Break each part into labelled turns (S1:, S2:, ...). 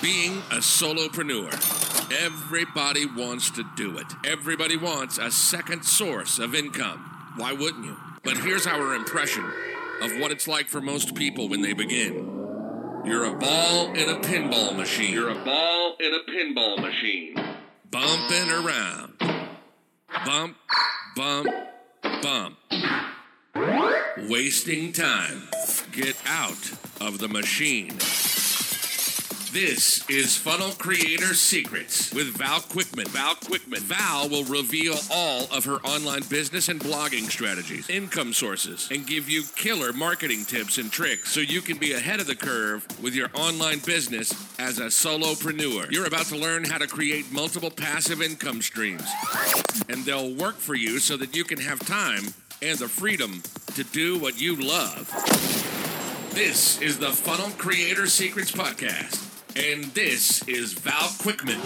S1: Being a solopreneur. Everybody wants to do it. Everybody wants a second source of income. Why wouldn't you? But here's our impression of what it's like for most people when they begin. You're a ball in a pinball machine. You're a ball in a pinball machine. Bumping around. Bump, bump, bump. Wasting time. Get out of the machine. This is Funnel Creator Secrets with Val Kuikman. Val Kuikman. Val will reveal all of her online business and blogging strategies, income sources, and give you killer marketing tips and tricks so you can be ahead of the curve with your online business as a solopreneur. You're about to learn how to create multiple passive income streams, and they'll work for you so that you can have time and the freedom to do what you love. This is the Funnel Creator Secrets Podcast. And this is Val Kuikman.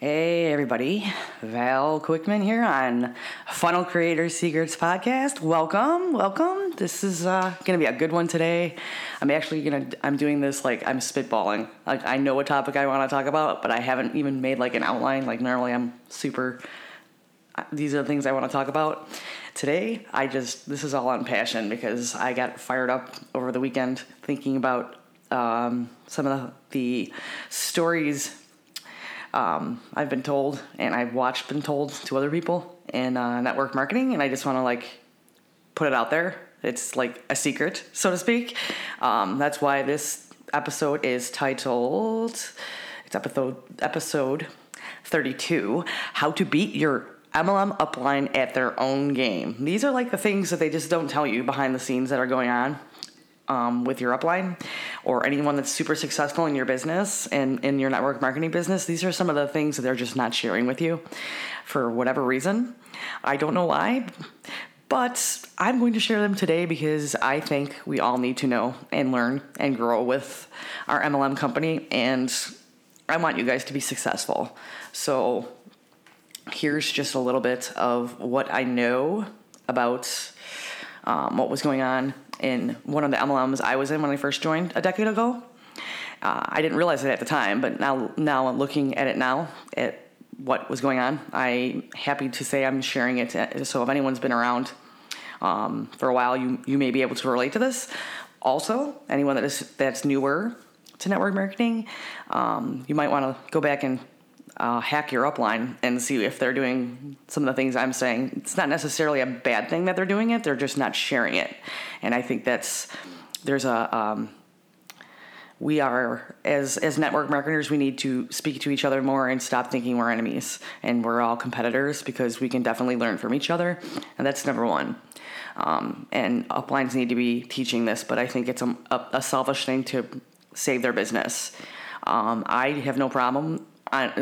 S2: Hey, everybody. Val Kuikman here on Funnel Creator Secrets Podcast. Welcome, welcome. This is uh, going to be a good one today. I'm actually going to, I'm doing this like I'm spitballing. Like, I know what topic I want to talk about, but I haven't even made like an outline. Like, normally I'm super, these are the things I want to talk about. Today, I just, this is all on passion because I got fired up over the weekend thinking about um, some of the, the stories um, I've been told and I've watched been told to other people in uh, network marketing, and I just want to like put it out there. It's like a secret, so to speak. Um, that's why this episode is titled. It's episode episode thirty two. How to beat your MLM upline at their own game. These are like the things that they just don't tell you behind the scenes that are going on um, with your upline or anyone that's super successful in your business and in your network marketing business, these are some of the things that they're just not sharing with you for whatever reason. I don't know why, but I'm going to share them today because I think we all need to know and learn and grow with our MLM company, and I want you guys to be successful. So, here's just a little bit of what I know about um, what was going on in one of the MLMs I was in when I first joined a decade ago. Uh, I didn't realize it at the time, but now, now I'm looking at it now, at what was going on, I'm happy to say I'm sharing it. So if anyone's been around um, for a while, you you may be able to relate to this. Also, anyone that is that's newer to network marketing, um, you might want to go back and uh, hack your upline and see if they're doing some of the things I'm saying. It's not necessarily a bad thing that they're doing it; they're just not sharing it. And I think that's there's a um, we are as as network marketers we need to speak to each other more and stop thinking we're enemies and we're all competitors because we can definitely learn from each other and that's number one um, and uplines need to be teaching this but i think it's a, a, selfish thing to save their business um, i have no problem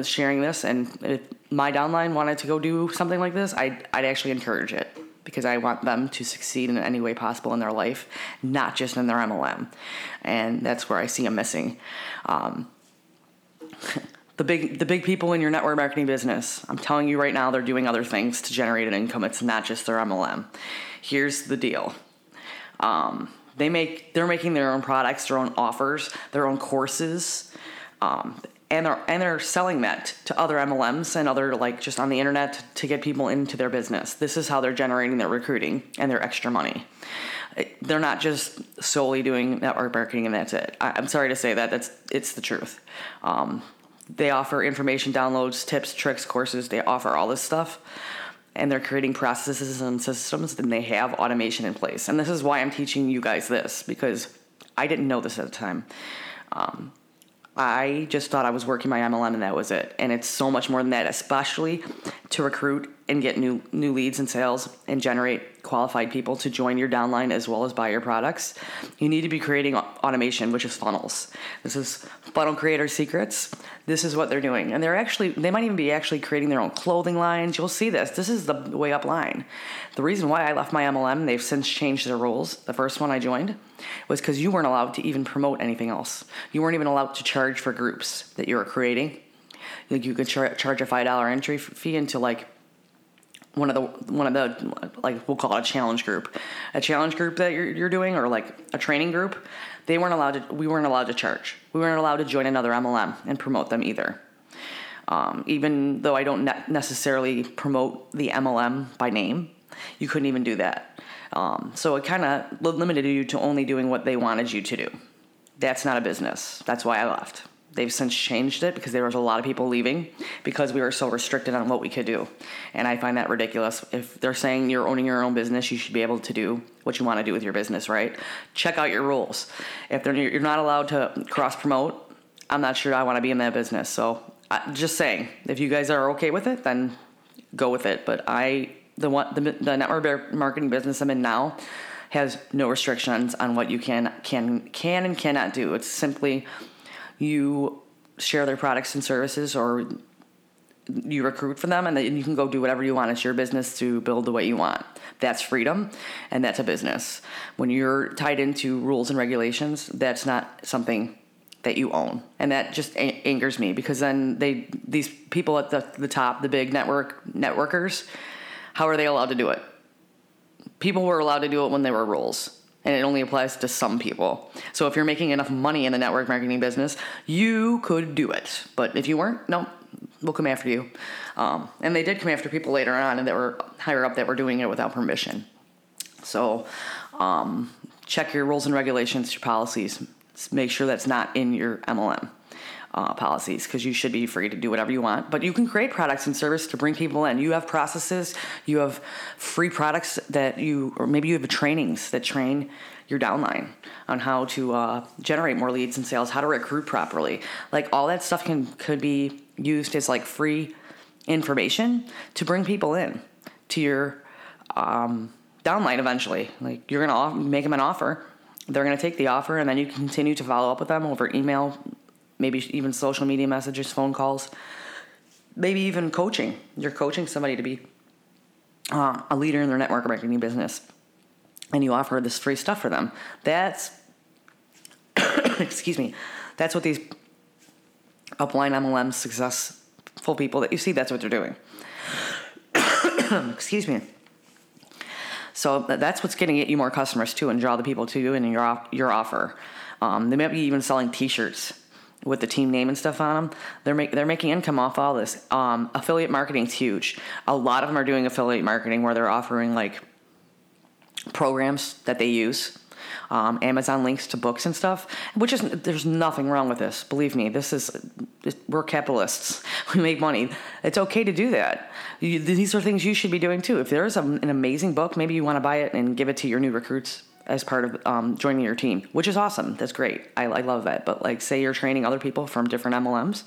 S2: sharing this and if my downline wanted to go do something like this i'd, I'd actually encourage it because I want them to succeed in any way possible in their life, not just in their MLM. And that's where I see them missing. Um, the big the big people in your network marketing business, I'm telling you right now, they're doing other things to generate an income. It's not just their MLM. Here's the deal. Um, they make they're making their own products, their own offers, their own courses. Um, and they're and they're selling that to other MLMs and other like just on the internet to get people into their business. This is how they're generating their recruiting and their extra money. They're not just solely doing network marketing and that's it. I, am sorry to say that. That's it's the truth. Um, they offer information downloads, tips, tricks, courses. They offer all this stuff, and they're creating processes and systems. And they have automation in place. And this is why I'm teaching you guys this because I didn't know this at the time. Um, I just thought I was working my MLM and that was it. And it's so much more than that, especially to recruit and get new new leads and sales and generate qualified people to join your downline as well as buy your products. You need to be creating automation, which is funnels. This is funnel creator secrets. This is what they're doing. And they're actually they might even be actually creating their own clothing lines. You'll see this. This is the way up line. The reason why I left my MLM, they've since changed their rules. The first one I joined was because you weren't allowed to even promote anything else. You weren't even allowed to charge for groups that you were creating. Like you could char- charge a five dollar entry fee into like one of the one of the like we'll call it a challenge group, a challenge group that you're, you're doing or like a training group, they weren't allowed to. We weren't allowed to charge. We weren't allowed to join another MLM and promote them either. Um, even though I don't ne- necessarily promote the MLM by name, you couldn't even do that. Um, so it kind of limited you to only doing what they wanted you to do. That's not a business. That's why I left. They've since changed it because there was a lot of people leaving because we were so restricted on what we could do. And I find that ridiculous. If they're saying you're owning your own business, you should be able to do what you want to do with your business, right? Check out your rules. If you're not allowed to cross promote, I'm not sure I want to be in that business. So just saying, if you guys are okay with it, then go with it. But I, the one, the, the network marketing business I'm in now, has no restrictions on what you can can can and cannot do. It's simply you share their products and services or you recruit for them and then you can go do whatever you want. It's your business to build the way you want. That's freedom and that's a business. When you're tied into rules and regulations, that's not something that you own. And that just a- angers me because then they these people at the, the top, the big network networkers, how are they allowed to do it? People were allowed to do it when there were rules and it only applies to some people. So if you're making enough money in the network marketing business, you could do it. But if you weren't, no, we'll come after you. Um, and they did come after people later on and that were higher up that were doing it without permission. So um, check your rules and regulations, your policies. Make sure that's not in your MLM uh, policies because you should be free to do whatever you want. But you can create products and service to bring people in. You have processes, you have free products that you, or maybe you have trainings that train your downline on how to uh, generate more leads and sales, how to recruit properly. Like all that stuff can could be used as like free information to bring people in to your um, downline eventually. Like you're gonna make them an offer. They're gonna take the offer, and then you continue to follow up with them over email, maybe even social media messages, phone calls, maybe even coaching. You're coaching somebody to be uh, a leader in their network marketing business, and you offer this free stuff for them. That's, excuse me, that's what these upline MLM successful people that you see, that's what they're doing. excuse me. So that's what's getting you more customers too, and draw the people to you and your your offer. Um, they might be even selling T-shirts with the team name and stuff on them. They're make, they're making income off all this. Um, affiliate marketing's huge. A lot of them are doing affiliate marketing where they're offering like programs that they use. Um, Amazon links to books and stuff, which is there's nothing wrong with this. Believe me, this is we're capitalists. We make money. It's okay to do that. You, these are things you should be doing too. If there's a, an amazing book, maybe you want to buy it and give it to your new recruits as part of um, joining your team, which is awesome. That's great. I, I love that. But like, say you're training other people from different MLMs.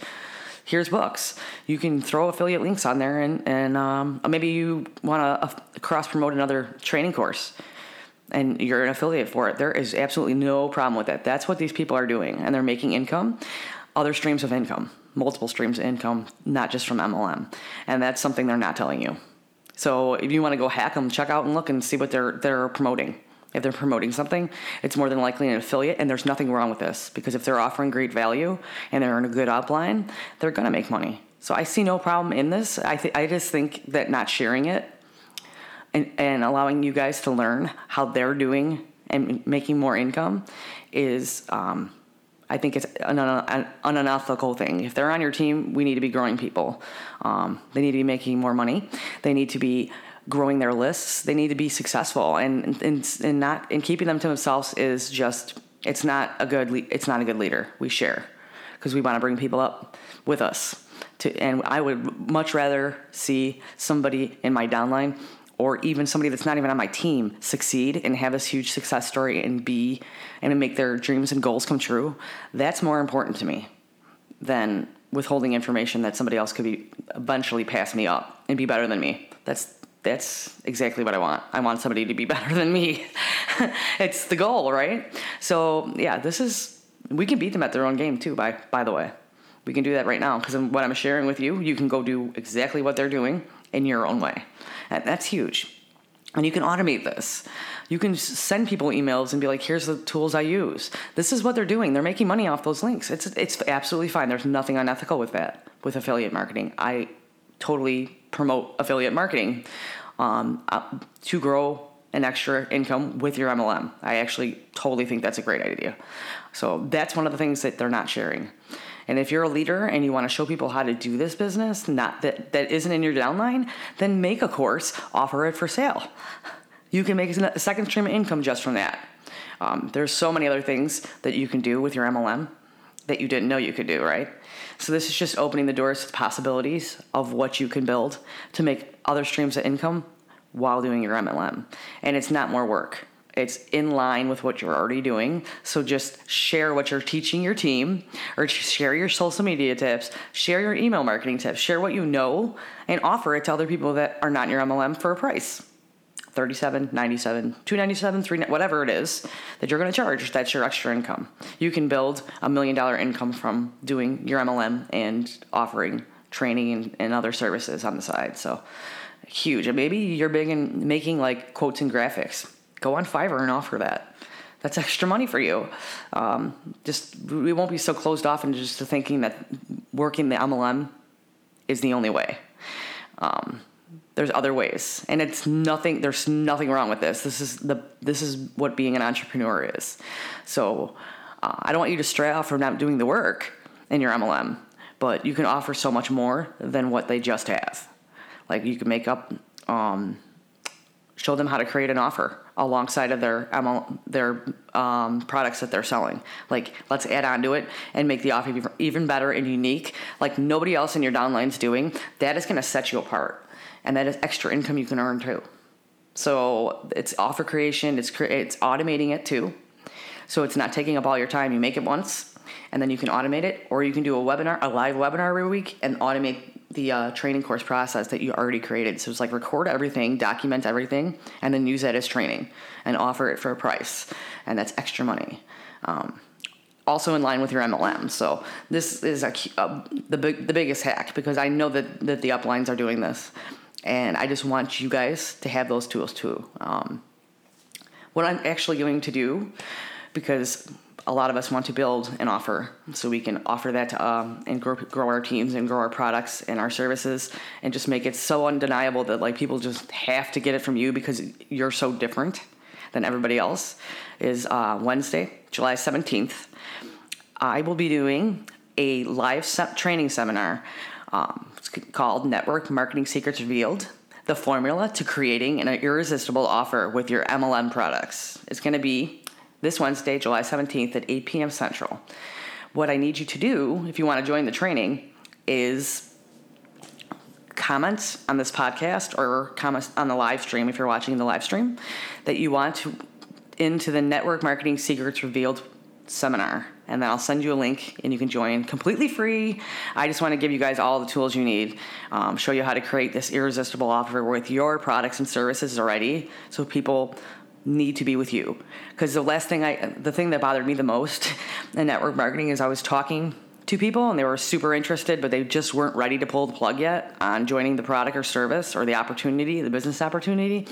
S2: Here's books. You can throw affiliate links on there, and and um, maybe you want to uh, cross promote another training course, and you're an affiliate for it. There is absolutely no problem with that. That's what these people are doing, and they're making income, other streams of income, multiple streams of income, not just from MLM, and that's something they're not telling you. So if you want to go hack them, check out and look and see what they're they're promoting if they're promoting something, it's more than likely an affiliate, and there's nothing wrong with this because if they're offering great value and they're in a good upline, they're gonna make money. So I see no problem in this. I th- I just think that not sharing it and, and allowing you guys to learn how they're doing and making more income is. Um, I think it's an, an, unethical thing. If they're on your team, we need to be growing people. Um, they need to be making more money. They need to be growing their lists. They need to be successful, and and and not and keeping them to themselves is just it's not a good it's not a good leader. We share because we want to bring people up with us. To, and I would much rather see somebody in my downline or even somebody that's not even on my team succeed and have this huge success story and be and make their dreams and goals come true. That's more important to me than withholding information that somebody else could be eventually pass me up and be better than me. That's that's exactly what I want. I want somebody to be better than me. it's the goal, right? So yeah, this is we can beat them at their own game too. By by the way, we can do that right now because what I'm sharing with you, you can go do exactly what they're doing in your own way. And that's huge. And you can automate this. You can send people emails and be like, "Here's the tools I use. This is what they're doing. They're making money off those links. It's it's absolutely fine. There's nothing unethical with that with affiliate marketing. I totally promote affiliate marketing. um, to grow an extra income with your MLM. I actually totally think that's a great idea. So that's one of the things that they're not sharing. And if you're a leader and you want to show people how to do this business, not that that isn't in your downline, then make a course, offer it for sale. You can make a second stream of income just from that. Um, there's so many other things that you can do with your MLM that you didn't know you could do, right? So this is just opening the doors to the possibilities of what you can build to make other streams of income while doing your MLM. And it's not more work. It's in line with what you're already doing. So just share what you're teaching your team or share your social media tips, share your email marketing tips, share what you know and offer it to other people that are not in your MLM for a price. 37 97 297 3 whatever it is that you're going to charge that's your extra income. You can build a million dollar income from doing your mlm and offering training and, and other services on the side so huge. And maybe you're big in making like quotes and graphics. Go on fiverr and offer that. That's extra money for you. Um, just we won't be so closed off into just thinking that working the mlm is the only way. Um, there's other ways. And it's nothing there's nothing wrong with this. This is the this is what being an entrepreneur is. So uh, i don't want you to stray off from not doing the work in your mlm but you can offer so much more than what they just have. Like you can make up um, show them how to create an offer alongside of their ML, their um, products that they're selling. Like let's add on to it and make the offer even better and unique, like nobody else in your downline's doing. That is going to set you apart and that is extra income you can earn too. So it's offer creation, it's cre- it's automating it too. So it's not taking up all your time. You make it once, and then you can automate it, or you can do a webinar, a live webinar every week, and automate the uh, training course process that you already created. So it's like record everything, document everything, and then use that as training and offer it for a price, and that's extra money. Um, also in line with your MLM. So this is a, a, the big, the biggest hack because I know that that the uplines are doing this and I just want you guys to have those tools too. Um, what I'm actually going to do, because a lot of us want to build an offer so we can offer that to, um, and grow, grow our teams and grow our products and our services and just make it so undeniable that like people just have to get it from you because you're so different than everybody else is uh, wednesday july 17th i will be doing a live training seminar um, it's called Network Marketing Secrets Revealed The Formula to Creating an Irresistible Offer with Your MLM Products. It's going to be this Wednesday, July 17th at 8 p.m. Central. What I need you to do, if you want to join the training, is comment on this podcast or comment on the live stream if you're watching the live stream that you want to into the Network Marketing Secrets Revealed seminar and then I'll send you a link and you can join completely free. I just want to give you guys all the tools you need, um, show you how to create this irresistible offer with your products and services already so people need to be with you because the last thing i the thing that bothered me the most in network marketing is i was talking to people and they were super interested but they just weren't ready to pull the plug yet on joining the product or service or the opportunity the business opportunity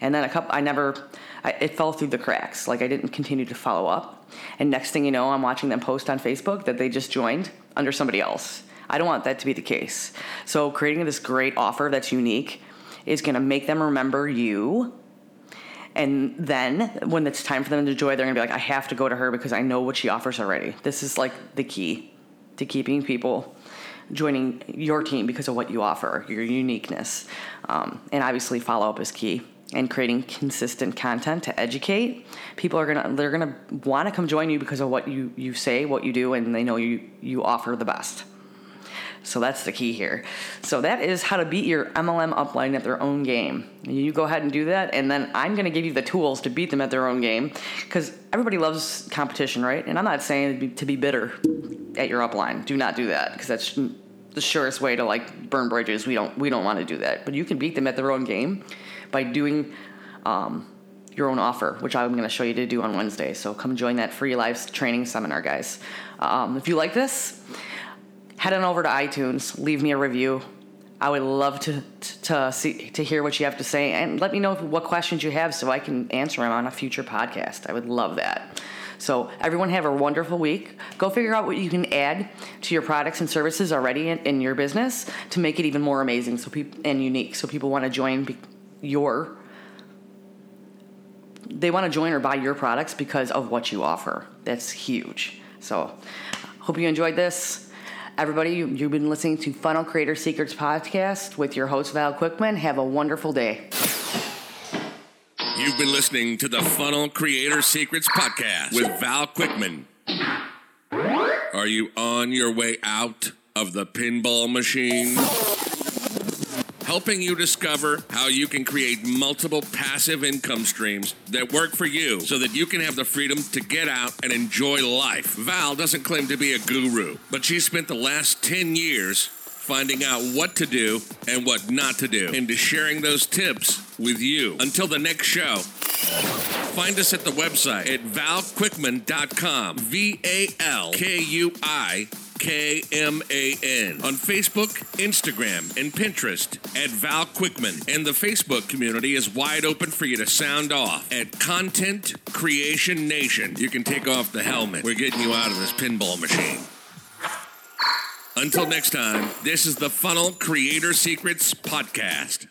S2: and then a couple i never I, it fell through the cracks like i didn't continue to follow up and next thing you know, I'm watching them post on Facebook that they just joined under somebody else. I don't want that to be the case. So, creating this great offer that's unique is going to make them remember you. And then when it's time for them to join, they're to be like, I have to go to her because I know what she offers already. This is like the key to keeping people joining your team because of what you offer, your uniqueness. Um, and obviously, follow up is key and creating consistent content to educate people are gonna they're gonna want to come join you because of what you you say what you do and they know you you offer the best so that's the key here. So that is how to beat your mlm upline at their own game. You go ahead and do that and then i'm going to give you the tools to beat them at their own game because everybody loves competition right? And i'm not saying to be bitter at your upline. Do not do that because that's the surest way to like burn bridges. We don't we don't want to do that. But you can beat them at their own game by doing um, your own offer, which I'm going to show you to do on Wednesday. So come join that free live training seminar, guys. Um, if you like this, head on over to iTunes, leave me a review. I would love to to see to hear what you have to say, and let me know what questions you have so I can answer them on a future podcast. I would love that. So everyone have a wonderful week. Go figure out what you can add to your products and services already in, in your business to make it even more amazing so people and unique, so people want to join your they want to join or buy your products because of what you offer. That's huge. So, hope you enjoyed this. Everybody, you've been listening to Funnel Creator Secrets podcast with your host Val Kuikman. Have a wonderful day.
S1: You've been listening to the Funnel Creator Secrets podcast with Val Kuikman. Are you on your way out of the pinball machine? Helping you discover how you can create multiple passive income streams that work for you so that you can have the freedom to get out and enjoy life. Val doesn't claim to be a guru, but she spent the last 10 years finding out what to do and what not to do, and to sharing those tips with you. Until the next show, find us at the website at valkuikman.com. V A L K U I K M A N. On Facebook, Instagram, and Pinterest at Val Kuikman. And the Facebook community is wide open for you to sound off at Content Creation Nation. You can take off the helmet. We're getting you out of this pinball machine. Until next time, this is the Funnel Creator Secrets Podcast.